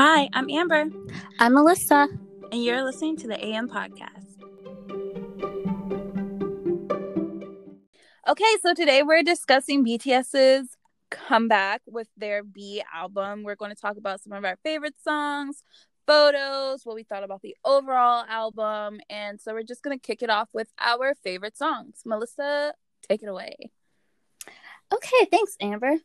Hi, I'm Amber. I'm Melissa. And you're listening to the AM Podcast. Okay, so today we're discussing BTS's comeback with their BE album. We're going to talk about some of our favorite songs, photos, what we thought about the overall album. And so we're just going to kick it off with our favorite songs. Melissa, take it away. Okay, thanks, Amber.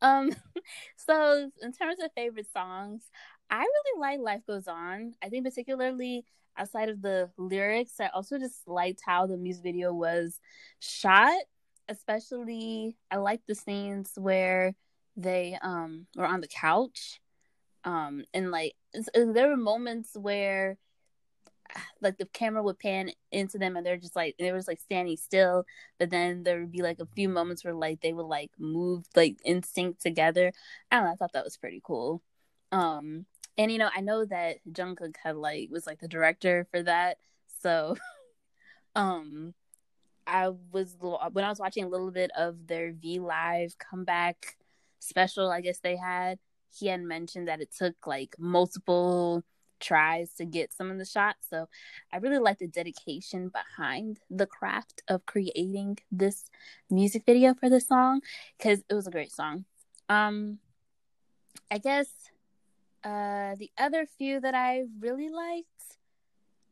Um, so in terms of favorite songs, I really like Life Goes On. I think particularly outside of the lyrics, I also just liked how the music video was shot. Especially, I like the scenes where they um were on the couch, um, and like there were moments where like the camera would pan into them and they're just like they were just like standing still but then there would be like a few moments where like they would like move like in sync together i don't know i thought that was pretty cool um and you know i know that jungkook had like was like the director for that so um i was when i was watching a little bit of their v live comeback special i guess they had he had mentioned that it took like multiple tries to get some of the shots. So I really like the dedication behind the craft of creating this music video for this song because it was a great song. Um, I guess uh, the other few that I really liked,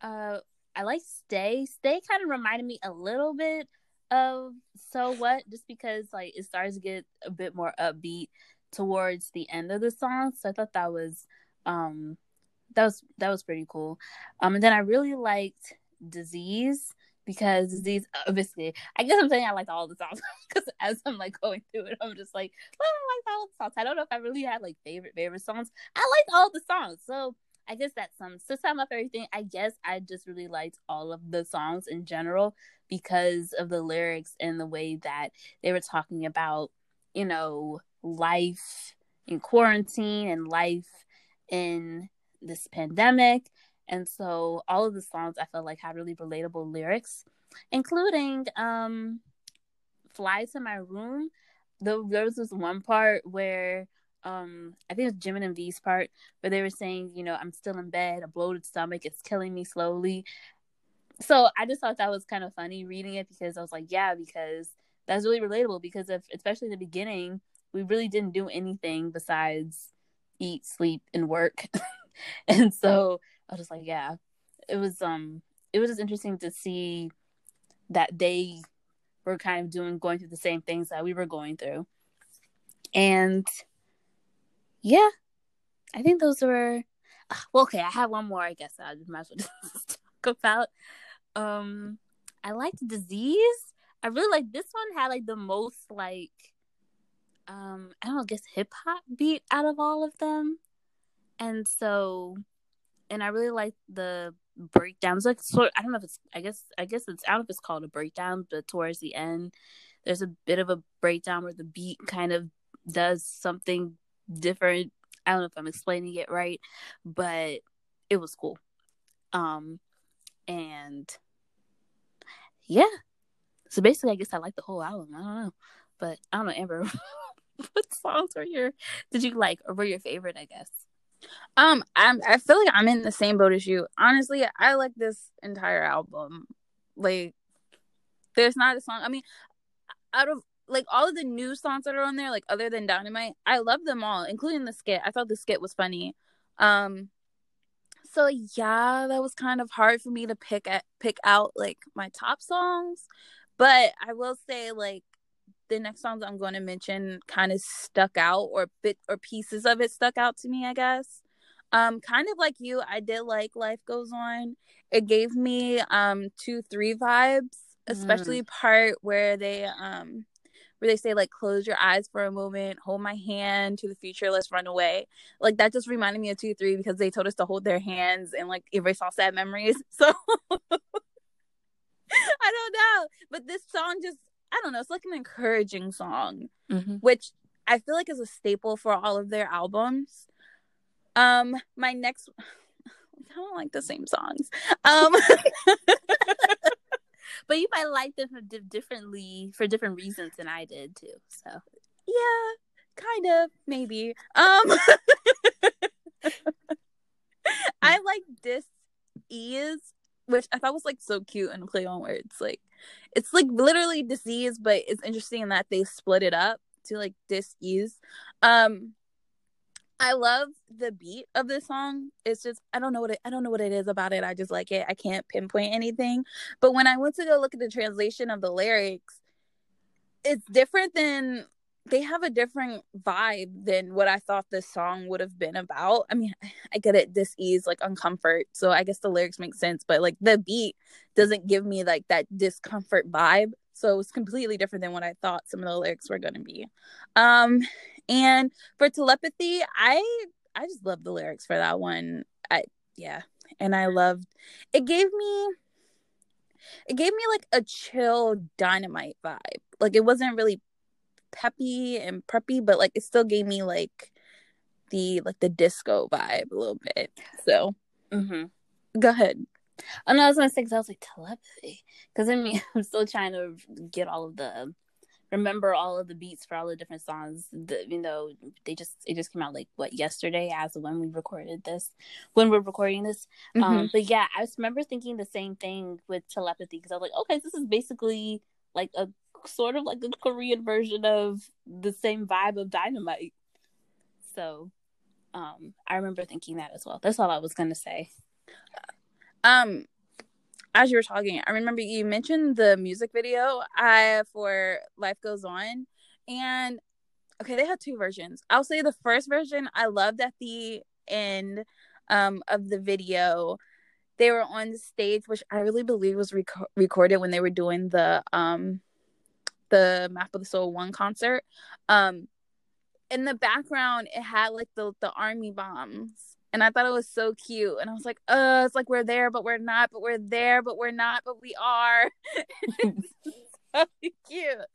uh, I like Stay. Stay kind of reminded me a little bit of So What, just because like it starts to get a bit more upbeat towards the end of the song. So I thought that was um that was that was pretty cool. Um, and then I really liked Disease because Disease obviously I guess I'm saying I liked all the songs because as I'm like going through it, I'm just like, I all the songs. I don't know if I really had like favorite favorite songs. I liked all the songs, so I guess that's some to sum up everything. I guess I just really liked all of the songs in general because of the lyrics and the way that they were talking about, you know, life in quarantine and life in this pandemic. And so all of the songs I felt like had really relatable lyrics, including um Fly to My Room. The, there was this one part where um I think it was Jimin and V's part where they were saying, you know, I'm still in bed, a bloated stomach, it's killing me slowly. So I just thought that was kind of funny reading it because I was like, yeah, because that's really relatable because of especially in the beginning, we really didn't do anything besides eat, sleep, and work. and so I was just like, yeah, it was um it was just interesting to see that they were kind of doing going through the same things that we were going through. And yeah, I think those were well, okay, I have one more I guess I might as well just talk about. Um I liked disease. I really like this one had like the most like um I don't know, I guess hip hop beat out of all of them and so and I really like the breakdowns. Like sort, I don't know if it's. I guess I guess it's. I don't know if it's called a breakdown, but towards the end, there's a bit of a breakdown where the beat kind of does something different. I don't know if I'm explaining it right, but it was cool. Um, and yeah. So basically, I guess I like the whole album. I don't know, but I don't know, Amber. what songs were your did you like or were your favorite? I guess. Um, I'm. I feel like I'm in the same boat as you. Honestly, I like this entire album. Like, there's not a song. I mean, out of like all of the new songs that are on there, like other than Dynamite, I love them all, including the skit. I thought the skit was funny. Um, so yeah, that was kind of hard for me to pick at pick out like my top songs, but I will say like the next songs I'm going to mention kind of stuck out or bit or pieces of it stuck out to me, I guess. Um kind of like you, I did like Life Goes On. It gave me um 2 3 vibes, especially mm. part where they um where they say like close your eyes for a moment, hold my hand to the future, let's run away. Like that just reminded me of 2 3 because they told us to hold their hands and like erase all sad memories. So I don't know, but this song just I don't know, it's like an encouraging song, mm-hmm. which I feel like is a staple for all of their albums. Um, my next, I don't like the same songs. Um, but you might like them differently for different reasons than I did too. So yeah, kind of maybe. Um, I like dis ease, which I thought was like so cute and play on words. Like it's like literally disease, but it's interesting in that they split it up to like dis ease. Um I love the beat of this song. It's just I don't know what it, I don't know what it is about it. I just like it. I can't pinpoint anything. But when I went to go look at the translation of the lyrics, it's different than they have a different vibe than what I thought this song would have been about. I mean, I get it, dis ease, like uncomfort. So I guess the lyrics make sense, but like the beat doesn't give me like that discomfort vibe. So it was completely different than what I thought some of the lyrics were gonna be. Um and for telepathy, I I just love the lyrics for that one. I yeah. And I loved it gave me it gave me like a chill dynamite vibe. Like it wasn't really peppy and preppy, but like it still gave me like the like the disco vibe a little bit. So, mm-hmm. go ahead. Oh no, I was gonna say because I was like telepathy because I mean I'm still trying to get all of the remember all of the beats for all the different songs. The, you know, they just it just came out like what yesterday as when we recorded this, when we're recording this. Um, mm-hmm. Um, but yeah, I just remember thinking the same thing with telepathy because I was like, okay, this is basically like a sort of like a Korean version of the same vibe of Dynamite. So, um, I remember thinking that as well. That's all I was gonna say. Um, as you were talking, I remember you mentioned the music video I for Life Goes On, and okay, they had two versions. I'll say the first version I loved at the end um of the video. They were on stage, which I really believe was rec- recorded when they were doing the um the Map of the Soul one concert. Um, in the background, it had like the the army bombs, and I thought it was so cute. And I was like, "Uh, it's like we're there, but we're not. But we're there, but we're not. But we are." so cute.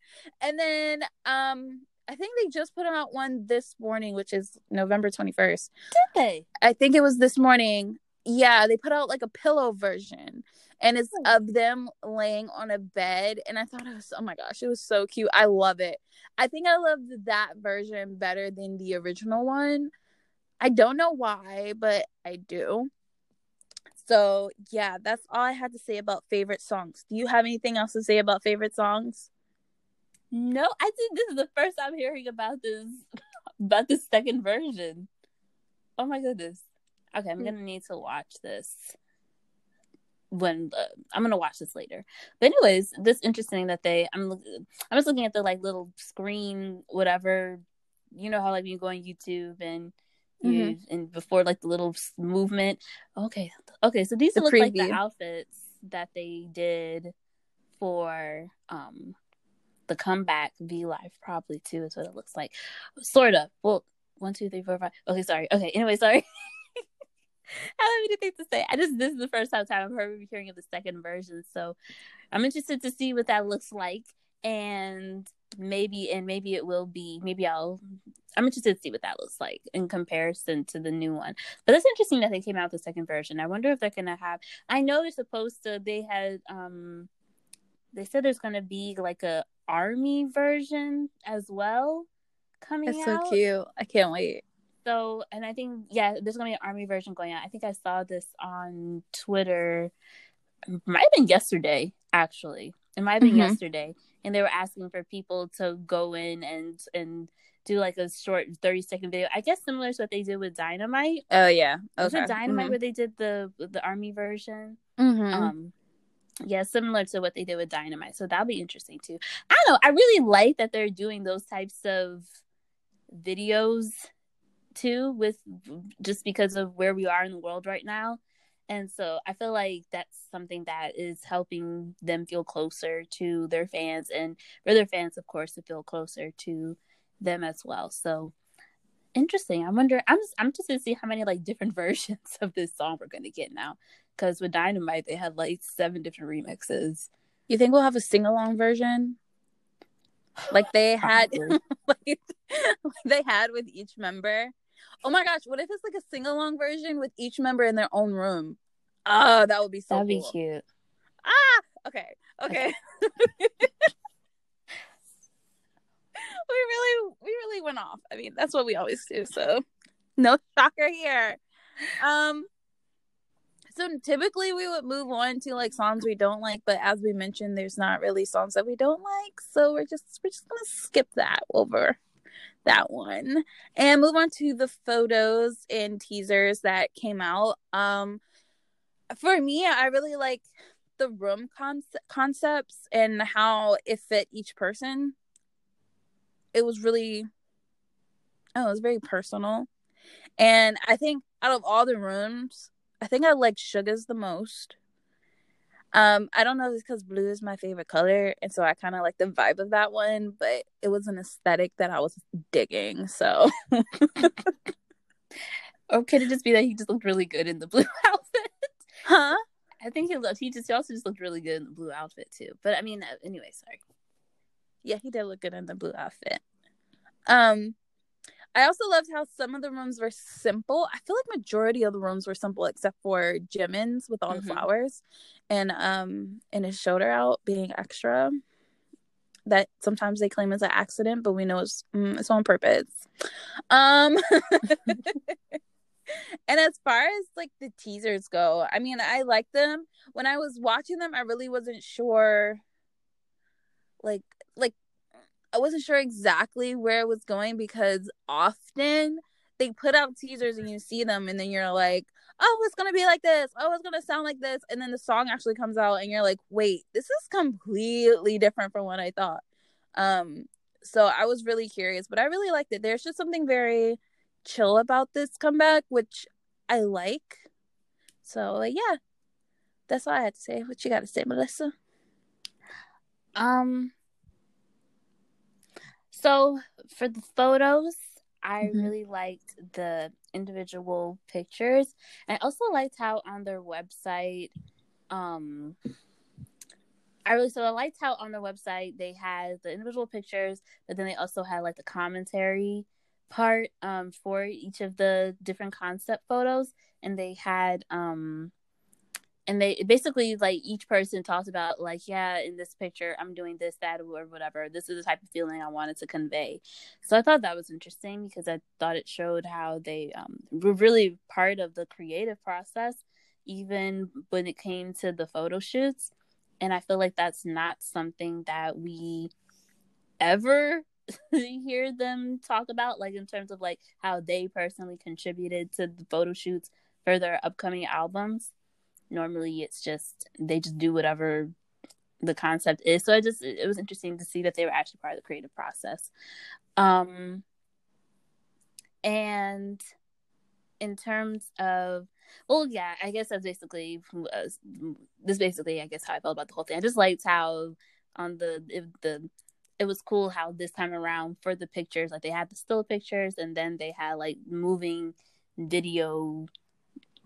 And then, um, I think they just put out one this morning, which is November twenty first. Did they? I think it was this morning. Yeah, they put out like a pillow version and it's hmm. of them laying on a bed and i thought it was oh my gosh it was so cute i love it i think i loved that version better than the original one i don't know why but i do so yeah that's all i had to say about favorite songs do you have anything else to say about favorite songs no i think this is the first i'm hearing about this about the second version oh my goodness okay i'm hmm. gonna need to watch this when the, I'm gonna watch this later. But anyways, this interesting that they I'm I'm just looking at the like little screen whatever. You know how like you go on YouTube and mm-hmm. and before like the little movement. Okay, okay. So these the look preview. like the outfits that they did for um the comeback V Live probably too is what it looks like. Sort of. Well, one, two, three, four, five. Okay, sorry. Okay, anyway, sorry. I have anything to say. I just this is the first time I've heard hearing of the second version, so I'm interested to see what that looks like, and maybe and maybe it will be. Maybe I'll. I'm interested to see what that looks like in comparison to the new one. But it's interesting that they came out with the second version. I wonder if they're gonna have. I know they're supposed to. They had. um They said there's gonna be like a army version as well coming That's out. so cute. I can't wait. So, and I think yeah, there's gonna be an army version going on. I think I saw this on Twitter. It might have been yesterday, actually. It might have been mm-hmm. yesterday, and they were asking for people to go in and and do like a short 30 second video. I guess similar to what they did with Dynamite. Oh yeah, okay. was it Dynamite mm-hmm. where they did the the army version? Mm-hmm. Um, yeah, similar to what they did with Dynamite. So that'll be interesting too. I don't know. I really like that they're doing those types of videos too with just because of where we are in the world right now and so i feel like that's something that is helping them feel closer to their fans and for their fans of course to feel closer to them as well so interesting i wonder i'm just i'm just to see how many like different versions of this song we're going to get now because with dynamite they had like seven different remixes you think we'll have a sing-along version like they had like, like they had with each member Oh my gosh, what if it's like a sing along version with each member in their own room? Oh, that would be so That'd cool. be cute. Ah, okay. Okay. We really we really went off. I mean, that's what we always do. So, no shocker here. Um so typically we would move on to like songs we don't like, but as we mentioned, there's not really songs that we don't like, so we're just we're just gonna skip that over that one and move on to the photos and teasers that came out. Um, for me, I really like the room concept concepts and how it fit each person. It was really, oh, it was very personal, and I think out of all the rooms, I think I like Suga's the most. Um, I don't know if it's because blue is my favorite color, and so I kind of like the vibe of that one, but it was an aesthetic that I was digging. So, or could it just be that he just looked really good in the blue outfit? Huh? I think he looked. He just he also just looked really good in the blue outfit too. But I mean, uh, anyway, sorry. Yeah, he did look good in the blue outfit. Um, I also loved how some of the rooms were simple. I feel like majority of the rooms were simple except for Jimin's with all mm-hmm. the flowers and um and his shoulder out being extra. That sometimes they claim is an accident, but we know it's mm, it's on purpose. Um and as far as like the teasers go, I mean, I like them. When I was watching them, I really wasn't sure I wasn't sure exactly where it was going because often they put out teasers and you see them and then you're like, oh, it's gonna be like this. Oh, it's gonna sound like this. And then the song actually comes out and you're like, wait, this is completely different from what I thought. Um, so I was really curious, but I really liked it. There's just something very chill about this comeback, which I like. So like, yeah, that's all I had to say. What you got to say, Melissa? Um, so for the photos, I mm-hmm. really liked the individual pictures. I also liked how on their website, um, I really so I liked how on their website they had the individual pictures, but then they also had like the commentary part um for each of the different concept photos, and they had um and they basically like each person talked about like yeah in this picture i'm doing this that or whatever. This is the type of feeling i wanted to convey. So i thought that was interesting because i thought it showed how they um, were really part of the creative process even when it came to the photo shoots. And i feel like that's not something that we ever hear them talk about like in terms of like how they personally contributed to the photo shoots for their upcoming albums normally it's just they just do whatever the concept is. So i just it was interesting to see that they were actually part of the creative process. Um and in terms of well yeah i guess that's basically uh, this basically i guess how i felt about the whole thing. I just liked how on the if the it was cool how this time around for the pictures like they had the still pictures and then they had like moving video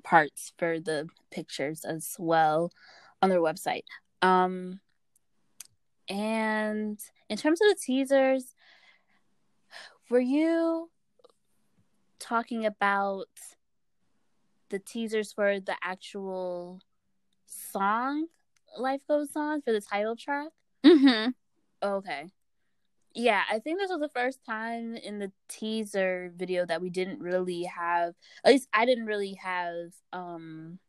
parts for the pictures as well on their website. Um, and in terms of the teasers, were you talking about the teasers for the actual song Life Goes On for the title track? Mm-hmm. Okay yeah, I think this was the first time in the teaser video that we didn't really have at least I didn't really have um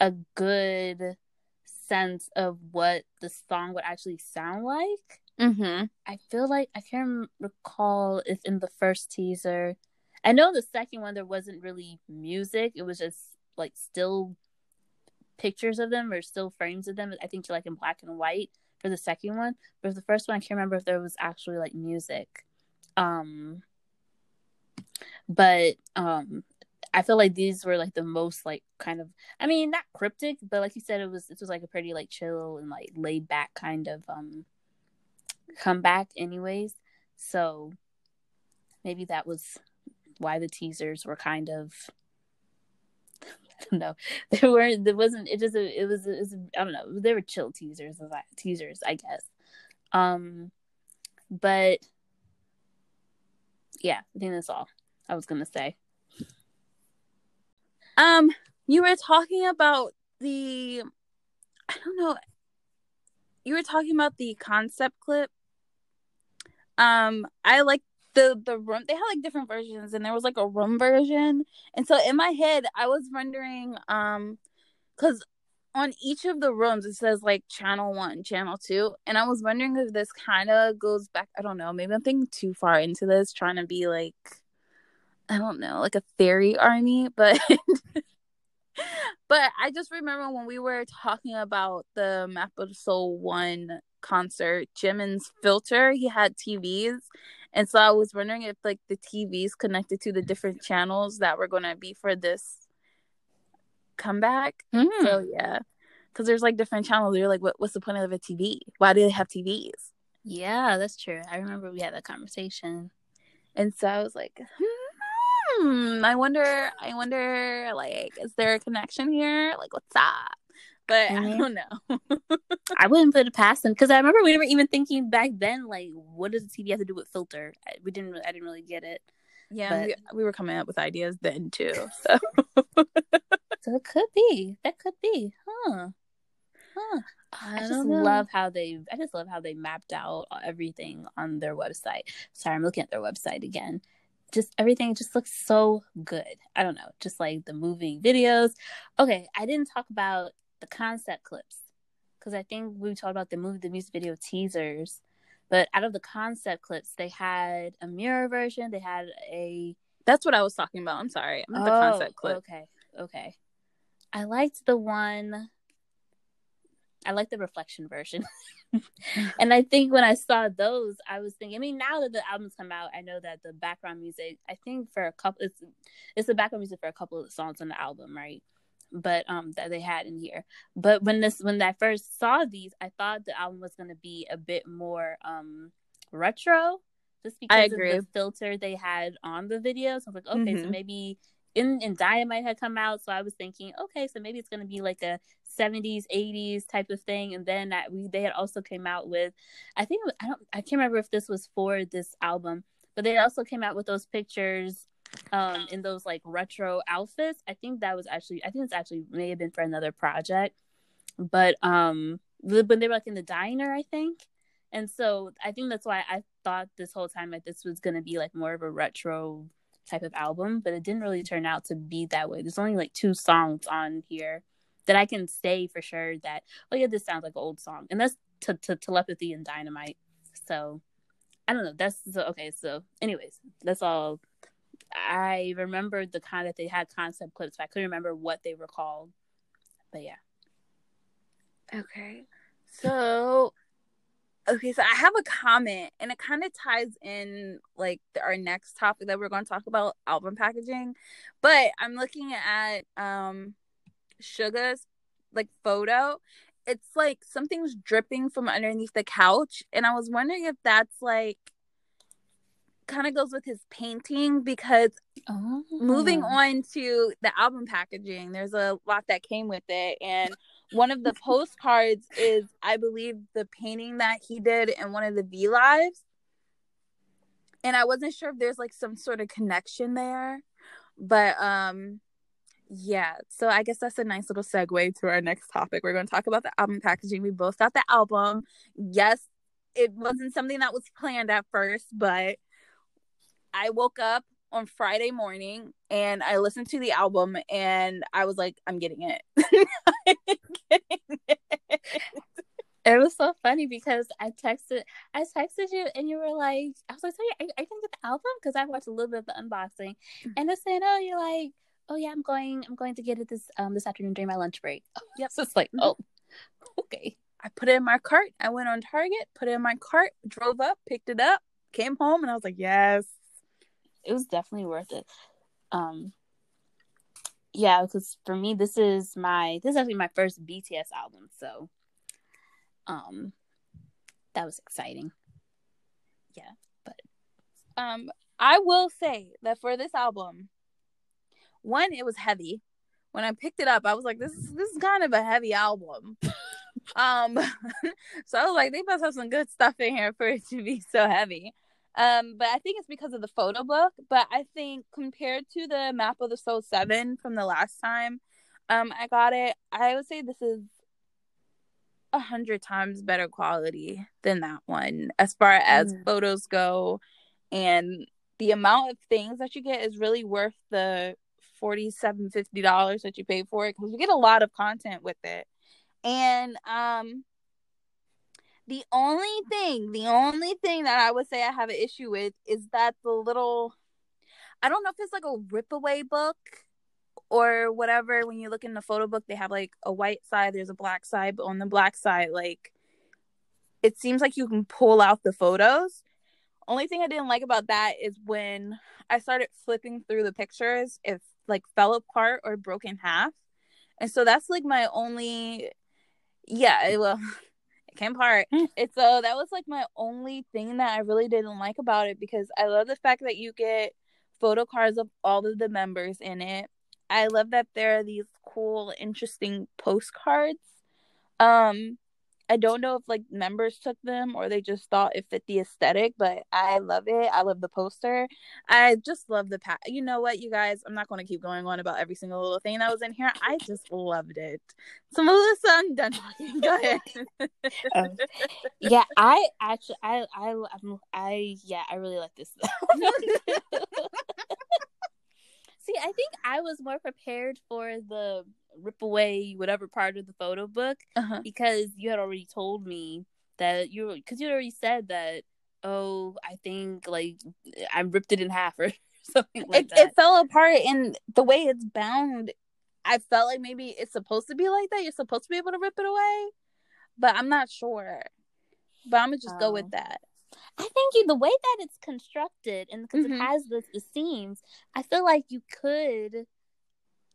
a good sense of what the song would actually sound like. Mm-hmm. I feel like I can't recall if in the first teaser I know the second one there wasn't really music. It was just like still pictures of them or still frames of them. I think like in black and white for the second one, but for the first one, I can't remember if there was actually like music. Um, but um, I feel like these were like the most like kind of I mean not cryptic, but like you said, it was this was like a pretty like chill and like laid back kind of um comeback, anyways. So maybe that was why the teasers were kind of I don't know. There weren't. There wasn't. It just. It was. It was. I don't know. There were chill teasers. Teasers, I guess. Um, but yeah, I think that's all I was gonna say. Um, you were talking about the. I don't know. You were talking about the concept clip. Um, I like the the room they had like different versions and there was like a room version and so in my head i was wondering um because on each of the rooms it says like channel one channel two and i was wondering if this kind of goes back i don't know maybe i'm thinking too far into this trying to be like i don't know like a fairy army but but i just remember when we were talking about the map of soul one concert jimin's filter he had tvs and so I was wondering if like the TVs connected to the different channels that were going to be for this comeback. Mm. So yeah, because there's like different channels. You're like, what, what's the point of a TV? Why do they have TVs? Yeah, that's true. I remember we had that conversation, and so I was like, hmm, I wonder, I wonder, like, is there a connection here? Like, what's up? But mm-hmm. I don't know. I wouldn't put it past them because I remember we were even thinking back then, like, what does the TV have to do with filter? We didn't, I didn't really get it. Yeah, we, we, were coming up with ideas then too. So, so it could be. That could be, huh? Huh. I, I just love how they. I just love how they mapped out everything on their website. Sorry, I'm looking at their website again just everything just looks so good. I don't know, just like the moving videos. Okay, I didn't talk about the concept clips because I think we talked about the movie, the music video teasers. But out of the concept clips, they had a mirror version. They had a. That's what I was talking about. I'm sorry. I'm oh, the concept clip. Okay. Okay. I liked the one. I like the reflection version. and I think when I saw those, I was thinking. I mean, now that the albums come out, I know that the background music. I think for a couple, it's it's the background music for a couple of songs on the album, right? But um that they had in here. But when this when I first saw these, I thought the album was gonna be a bit more um retro, just because of the filter they had on the videos. I was like, okay, mm-hmm. so maybe in in Dynamite had come out, so I was thinking, okay, so maybe it's gonna be like a 70s 80s type of thing and then that we they had also came out with i think i don't i can't remember if this was for this album but they also came out with those pictures um in those like retro outfits i think that was actually i think it's actually may have been for another project. But um when they were like in the diner i think. And so i think that's why i thought this whole time that this was to be like more of a retro type of album but it didn't really turn out to be that way. There's only like two songs on here that i can say for sure that oh yeah this sounds like an old song. And that's to, to telepathy and dynamite. So i don't know. That's so, okay. So anyways that's all I remembered the kind that they had concept clips, but I couldn't remember what they were called. But yeah. Okay. So okay, so I have a comment and it kind of ties in like our next topic that we're going to talk about album packaging. But I'm looking at um Suga's like photo. It's like something's dripping from underneath the couch and I was wondering if that's like kind of goes with his painting because oh. moving on to the album packaging, there's a lot that came with it. And one of the postcards is, I believe, the painting that he did in one of the V Lives. And I wasn't sure if there's like some sort of connection there. But um yeah, so I guess that's a nice little segue to our next topic. We're going to talk about the album packaging. We both got the album. Yes, it wasn't something that was planned at first, but I woke up on Friday morning and I listened to the album and I was like, I'm getting it. it. was so funny because I texted, I texted you and you were like, I was like, so are, are you gonna get the album? Because I watched a little bit of the unboxing, mm. and I said, oh, you're like, oh yeah, I'm going, I'm going to get it this um this afternoon during my lunch break. Yep. so it's like, mm-hmm. oh, okay. I put it in my cart. I went on Target, put it in my cart, drove up, picked it up, came home, and I was like, yes it was definitely worth it. Um, yeah, because for me, this is my this is actually my first BTS album, so um, that was exciting. Yeah, but um, I will say that for this album, one, it was heavy. When I picked it up, I was like, "This is this is kind of a heavy album." um, so I was like, "They must have some good stuff in here for it to be so heavy." Um, but I think it's because of the photo book. But I think compared to the Map of the Soul 7 from the last time um I got it, I would say this is a hundred times better quality than that one as far as mm. photos go and the amount of things that you get is really worth the $47, $50 that you pay for it because you get a lot of content with it and um the only thing the only thing that i would say i have an issue with is that the little i don't know if it's like a rip away book or whatever. When you look in the photo book they have like a white side there's a black side but on the black side like it seems like you can pull out the photos. Only thing i didn't like about that is when i started flipping through the pictures it like fell apart or broke in half. And so that's like my only yeah well it came apart it's so that was like my only thing that i really didn't like about it because i love the fact that you get photo cards of all of the members in it. I love that there are these cool, interesting postcards. Um, I don't know if like members took them or they just thought it fit the aesthetic, but I love it. I love the poster. I just love the pack. You know what, you guys? I'm not going to keep going on about every single little thing that was in here. I just loved it. So Melissa, I'm done talking. Go ahead. um, yeah, I actually, I, I, I, yeah, I really like this. See, I think I was more prepared for the rip away whatever part of the photo book uh-huh. because you had already told me that you because you already said that oh I think like I ripped it in half or something like it, that. It fell apart and the way it's bound. I felt like maybe it's supposed to be like that. You're supposed to be able to rip it away, but I'm not sure. But I'm gonna just oh. go with oh. that. I think you, the way that it's constructed and because mm-hmm. it has the, the seams, I feel like you could.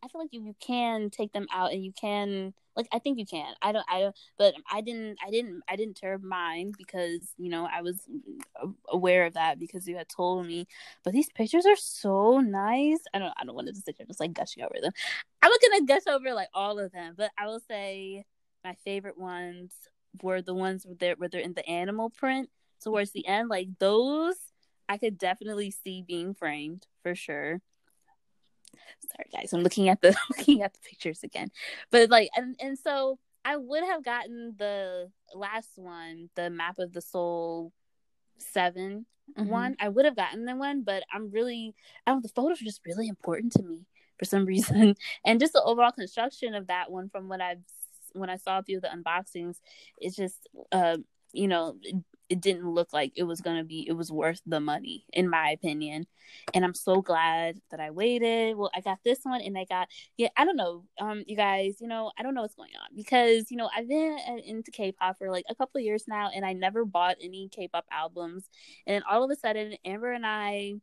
I feel like you, you can take them out and you can like I think you can. I don't I don't but I didn't I didn't I didn't tear mine because you know I was aware of that because you had told me. But these pictures are so nice. I don't I don't want to sit here just like gushing over them. I'm not gonna gush over like all of them, but I will say my favorite ones were the ones where they're where they're in the animal print towards the end, like those I could definitely see being framed for sure. Sorry guys, I'm looking at the looking at the pictures again. But like and and so I would have gotten the last one, the map of the soul 7 mm-hmm. one. I would have gotten the one, but I'm really I don't the photos are just really important to me for some reason. And just the overall construction of that one from what I've when I saw a few of the unboxings, it's just uh, you know, it didn't look like it was going to be it was worth the money in my opinion. And i'm so glad that i waited. Well i got this one and i got yeah i don't know um you guys you know i don't know what's going on because you know i've been into k-pop for like a couple of years now and i never bought any k-pop albums. And all of a sudden amber and i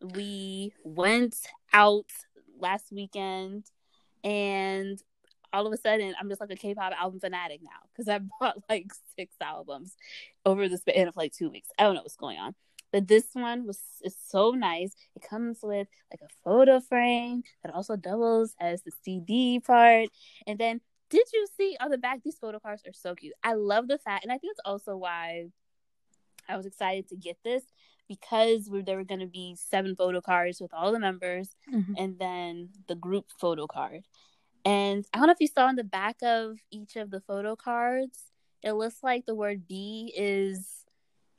we went out last weekend and all of a sudden I'm just like a K-pop album fanatic now because I bought like six albums over the span of like two weeks. I don't know what's going on, but this one was is so nice. It comes with like a photo frame that also doubles as the CD part, and then did you see on the back these photo cards are so cute. I love the fact, and I think it's also why I was excited to get this because there were going to be seven photo cards with all the members mm-hmm. and then the group photo card and I don't know if you saw on the back of each of the photo cards, it looks like the word BE is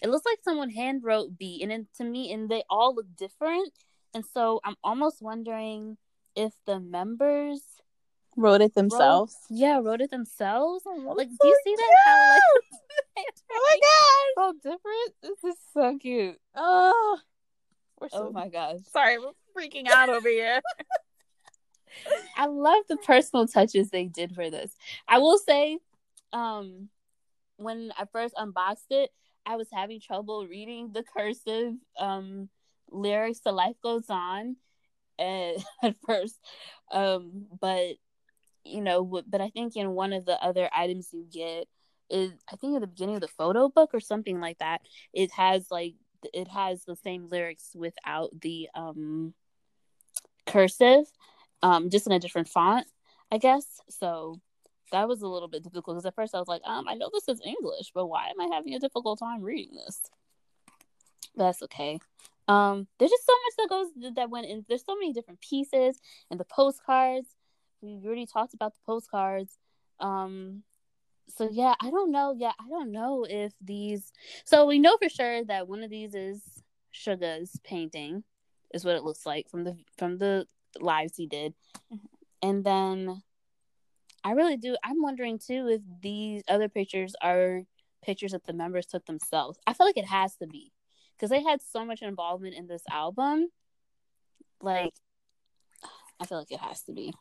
it looks like someone hand wrote BE and then to me and they all look different. And so I'm almost wondering if the members wrote it themselves. Wrote, yeah, wrote it themselves. Oh, like, so do you see cute. that? How like, oh my god, so different. This is so cute. Oh, so... oh my gosh. Sorry, we're freaking out over here. I love the personal touches they did for this. I will say, um, when I first unboxed it, I was having trouble reading the cursive um lyrics to Life Goes On at, at first. Um, but you know, but I think in one of the other items you get is I think at the beginning of the photo book or something like that, it has like it has the same lyrics without the um cursive um, just in a different font, I guess. So that was a little bit difficult because at first I was like, um, I know this is English, but why am I having a difficult time reading this? That's okay. Um, there's just so much that goes that went in. There's so many different pieces and the postcards. We already talked about the postcards. Um, so yeah, I don't know. Yeah, I don't know if these. So we know for sure that one of these is Suga's painting, is what it looks like from the from the lives he did, mm-hmm. and then I really do. I'm wondering too if these other pictures are pictures that the members took themselves. I feel like it has to be because they had so much involvement in this album. Like, I feel like it has to be.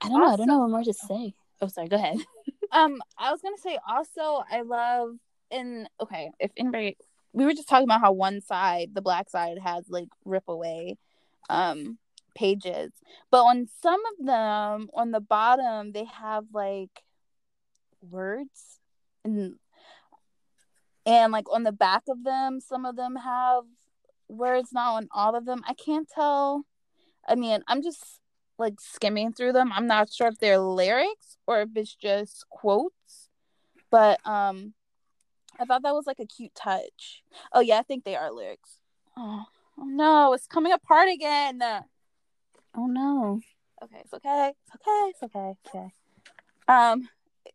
I don't also, know. I don't know what more to say. Oh, sorry. Go ahead. um, I was gonna say also, I love and okay, if anybody, we were just talking about how one side, the black side, has like rip away, um, pages, but on some of them, on the bottom, they have like words and and like on the back of them some of them have words not on all of them. I can't tell. I mean i'm just like skimming through them. I'm not sure if they're lyrics or if it's just quotes. But um i thought that was like a cute touch. Oh yeah i think they are lyrics. Oh, oh no it's coming apart again oh no okay it's okay it's okay it's okay okay um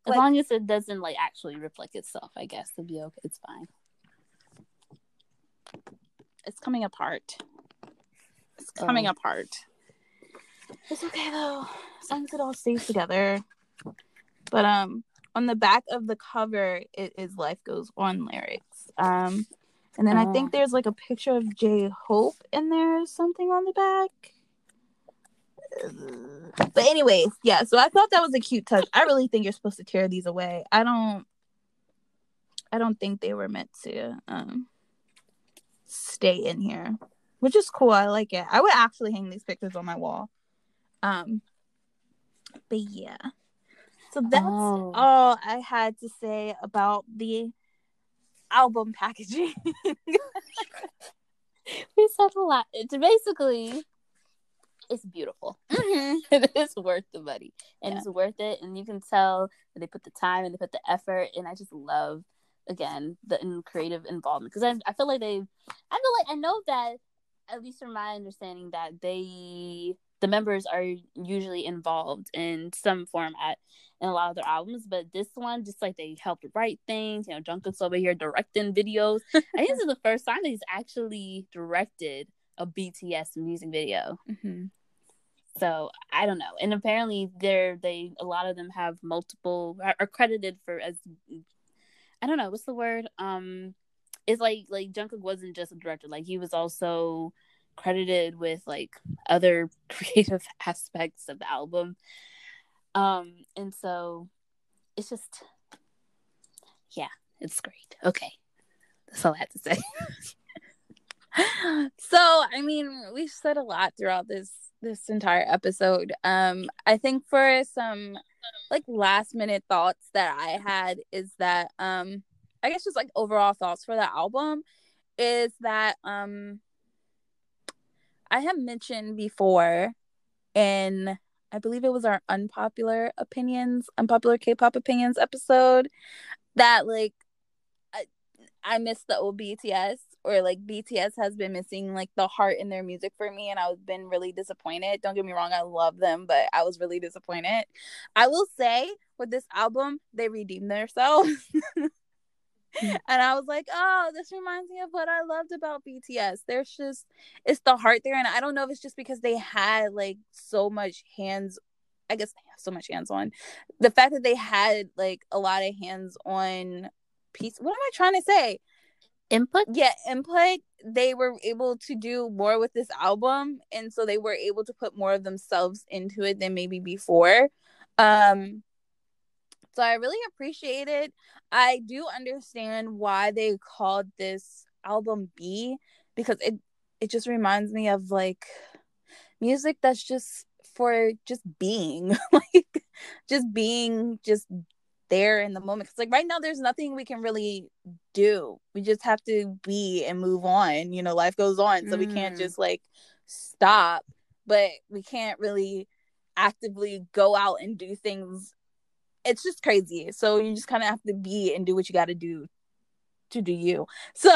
as like, long as it doesn't like actually reflect itself, I guess it'll be okay. It's fine. It's coming apart. It's coming oh. apart. It's okay though, as long as it all stays together. But um, on the back of the cover, it is "Life Goes On" lyrics. Um, and then I think oh. there's like a picture of J Hope in there, something on the back but anyways, yeah. So I thought that was a cute touch. I really think you're supposed to tear these away. I don't. I don't think they were meant to um stay in here, which is cool. I like it. I would actually hang these pictures on my wall. Um, but yeah. So that's oh. all I had to say about the album packaging. we said a lot. It's basically it's beautiful. Mm-hmm. it is worth the money, and yeah. it's worth it. And you can tell that they put the time and they put the effort. And I just love again the creative involvement because I, I feel like they, I feel like I know that at least from my understanding that they the members are usually involved in some format in a lot of their albums, but this one, just like they helped write things, you know, Jungkook's over here directing videos. I think this is the first time that he's actually directed a BTS music video. Mm-hmm. So I don't know. And apparently they're they a lot of them have multiple are credited for as I don't know, what's the word? Um it's like like Jungkook wasn't just a director, like he was also credited with like other creative aspects of the album. Um and so it's just yeah, it's great. Okay. That's all I have to say. so I mean, we've said a lot throughout this this entire episode. Um, I think for some like last minute thoughts that I had is that um, I guess just like overall thoughts for the album is that um, I have mentioned before in I believe it was our unpopular opinions, unpopular K-pop opinions episode that like I, I missed the old BTS or like BTS has been missing like the heart in their music for me and I've been really disappointed. Don't get me wrong, I love them, but I was really disappointed. I will say with this album, they redeemed themselves. mm. And I was like, oh, this reminds me of what I loved about BTS. There's just it's the heart there and I don't know if it's just because they had like so much hands I guess they have so much hands on. The fact that they had like a lot of hands on piece what am I trying to say? input yeah input they were able to do more with this album and so they were able to put more of themselves into it than maybe before um so i really appreciate it i do understand why they called this album BE because it it just reminds me of like music that's just for just being like just being just there in the moment because like right now there's nothing we can really do we just have to be and move on you know life goes on so mm. we can't mm. just like stop but we can't really actively go out and do things it's just crazy so you just kind of have to be and do what you got to do to do you so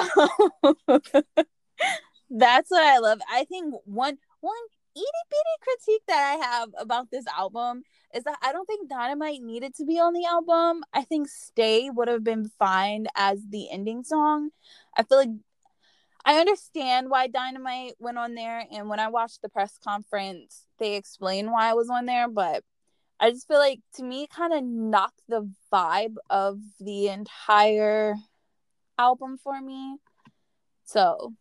that's what i love i think one one itty bitty critique that I have about this album is that I don't think Dynamite needed to be on the album. I think Stay would have been fine as the ending song. I feel like I understand why Dynamite went on there, and when I watched the press conference, they explained why I was on there, but I just feel like to me, kind of knocked the vibe of the entire album for me. So,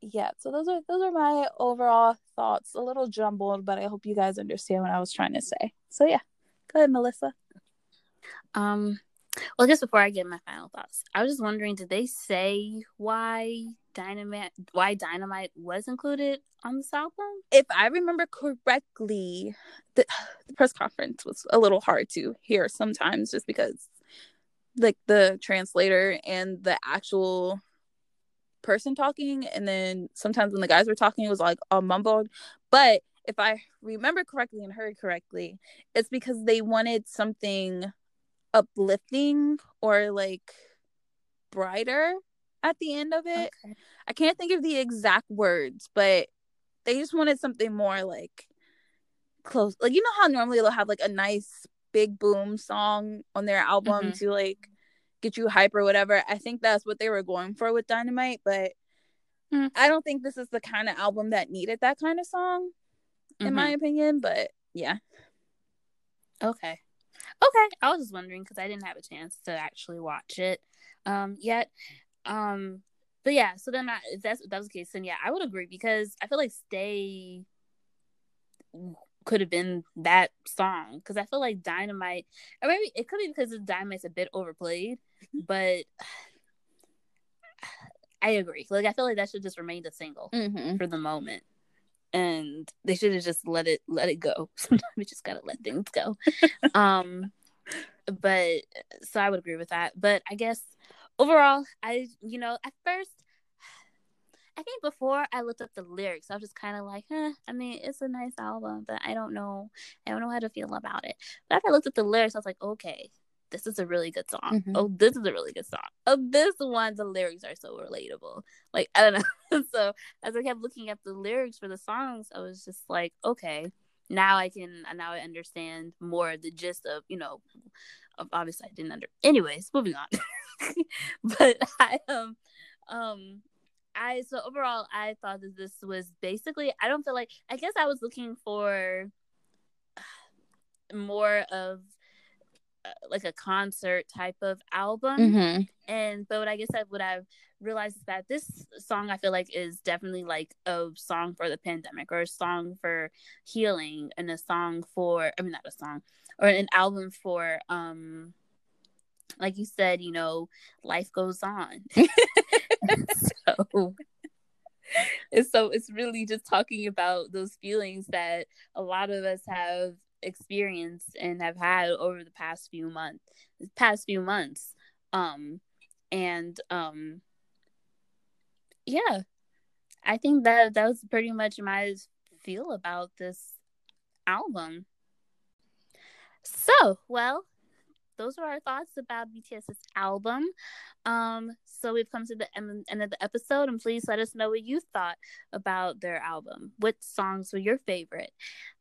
yeah, so those are those are my overall thoughts. A little jumbled, but I hope you guys understand what I was trying to say. So, yeah, go ahead, Melissa. Um, well, just before I get my final thoughts, I was just wondering, did they say why Dynamite why Dynamite was included on this album? If I remember correctly, the, the press conference was a little hard to hear sometimes just because like the translator and the actual person talking and then sometimes when the guys were talking it was like all mumbled but if i remember correctly and heard correctly it's because they wanted something uplifting or like brighter at the end of it. Okay. I can't think of the exact words, but they just wanted something more like close. Like you know how normally they'll have like a nice big boom song on their album mm-hmm. to like get you hype or whatever. I think that's what they were going for with Dynamite, but mm. I don't think this is the kind of album that needed that kind of song, in mm-hmm. my opinion. But yeah. Okay. Okay. I was just wondering because I didn't have a chance to actually watch it um yet. Um but yeah, so then I, if that's if that was the case, then yeah, I would agree because I feel like Stay could have been that song because I feel like Dynamite, or maybe it could be because Dynamite's a bit overplayed, but I agree. Like I feel like that should just remain a single mm-hmm. for the moment, and they should have just let it let it go. Sometimes we just gotta let things go. um, but so I would agree with that. But I guess overall, I you know at first. I think before I looked up the lyrics, I was just kind of like, eh, I mean, it's a nice album, but I don't know, I don't know how to feel about it. But after I looked at the lyrics, I was like, okay, this is a really good song. Mm-hmm. Oh, this is a really good song. Oh, this one, the lyrics are so relatable. Like, I don't know. so as I kept looking at the lyrics for the songs, I was just like, okay, now I can, now I understand more the gist of, you know, obviously I didn't under. Anyways, moving on. but I um um I so overall I thought that this was basically I don't feel like I guess I was looking for more of uh, like a concert type of album mm-hmm. and but what I guess I would have realized is that this song I feel like is definitely like a song for the pandemic or a song for healing and a song for I mean not a song or an album for um like you said, you know, life goes on. so and so it's really just talking about those feelings that a lot of us have experienced and have had over the past few months past few months. Um and um yeah i think that that was pretty much my feel about this album. So well those are our thoughts about BTS's album. Um, so we've come to the end, of the episode, and please let us know what you thought about their album. What songs were your favorite?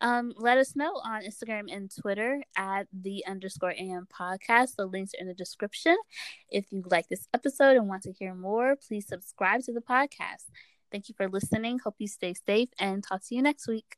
Um, let us know on Instagram and Twitter at the underscore AM podcast. The links are in the description. If you like this episode and want to hear more, please subscribe to the podcast. Thank you for listening. Hope you stay safe and talk to you next week.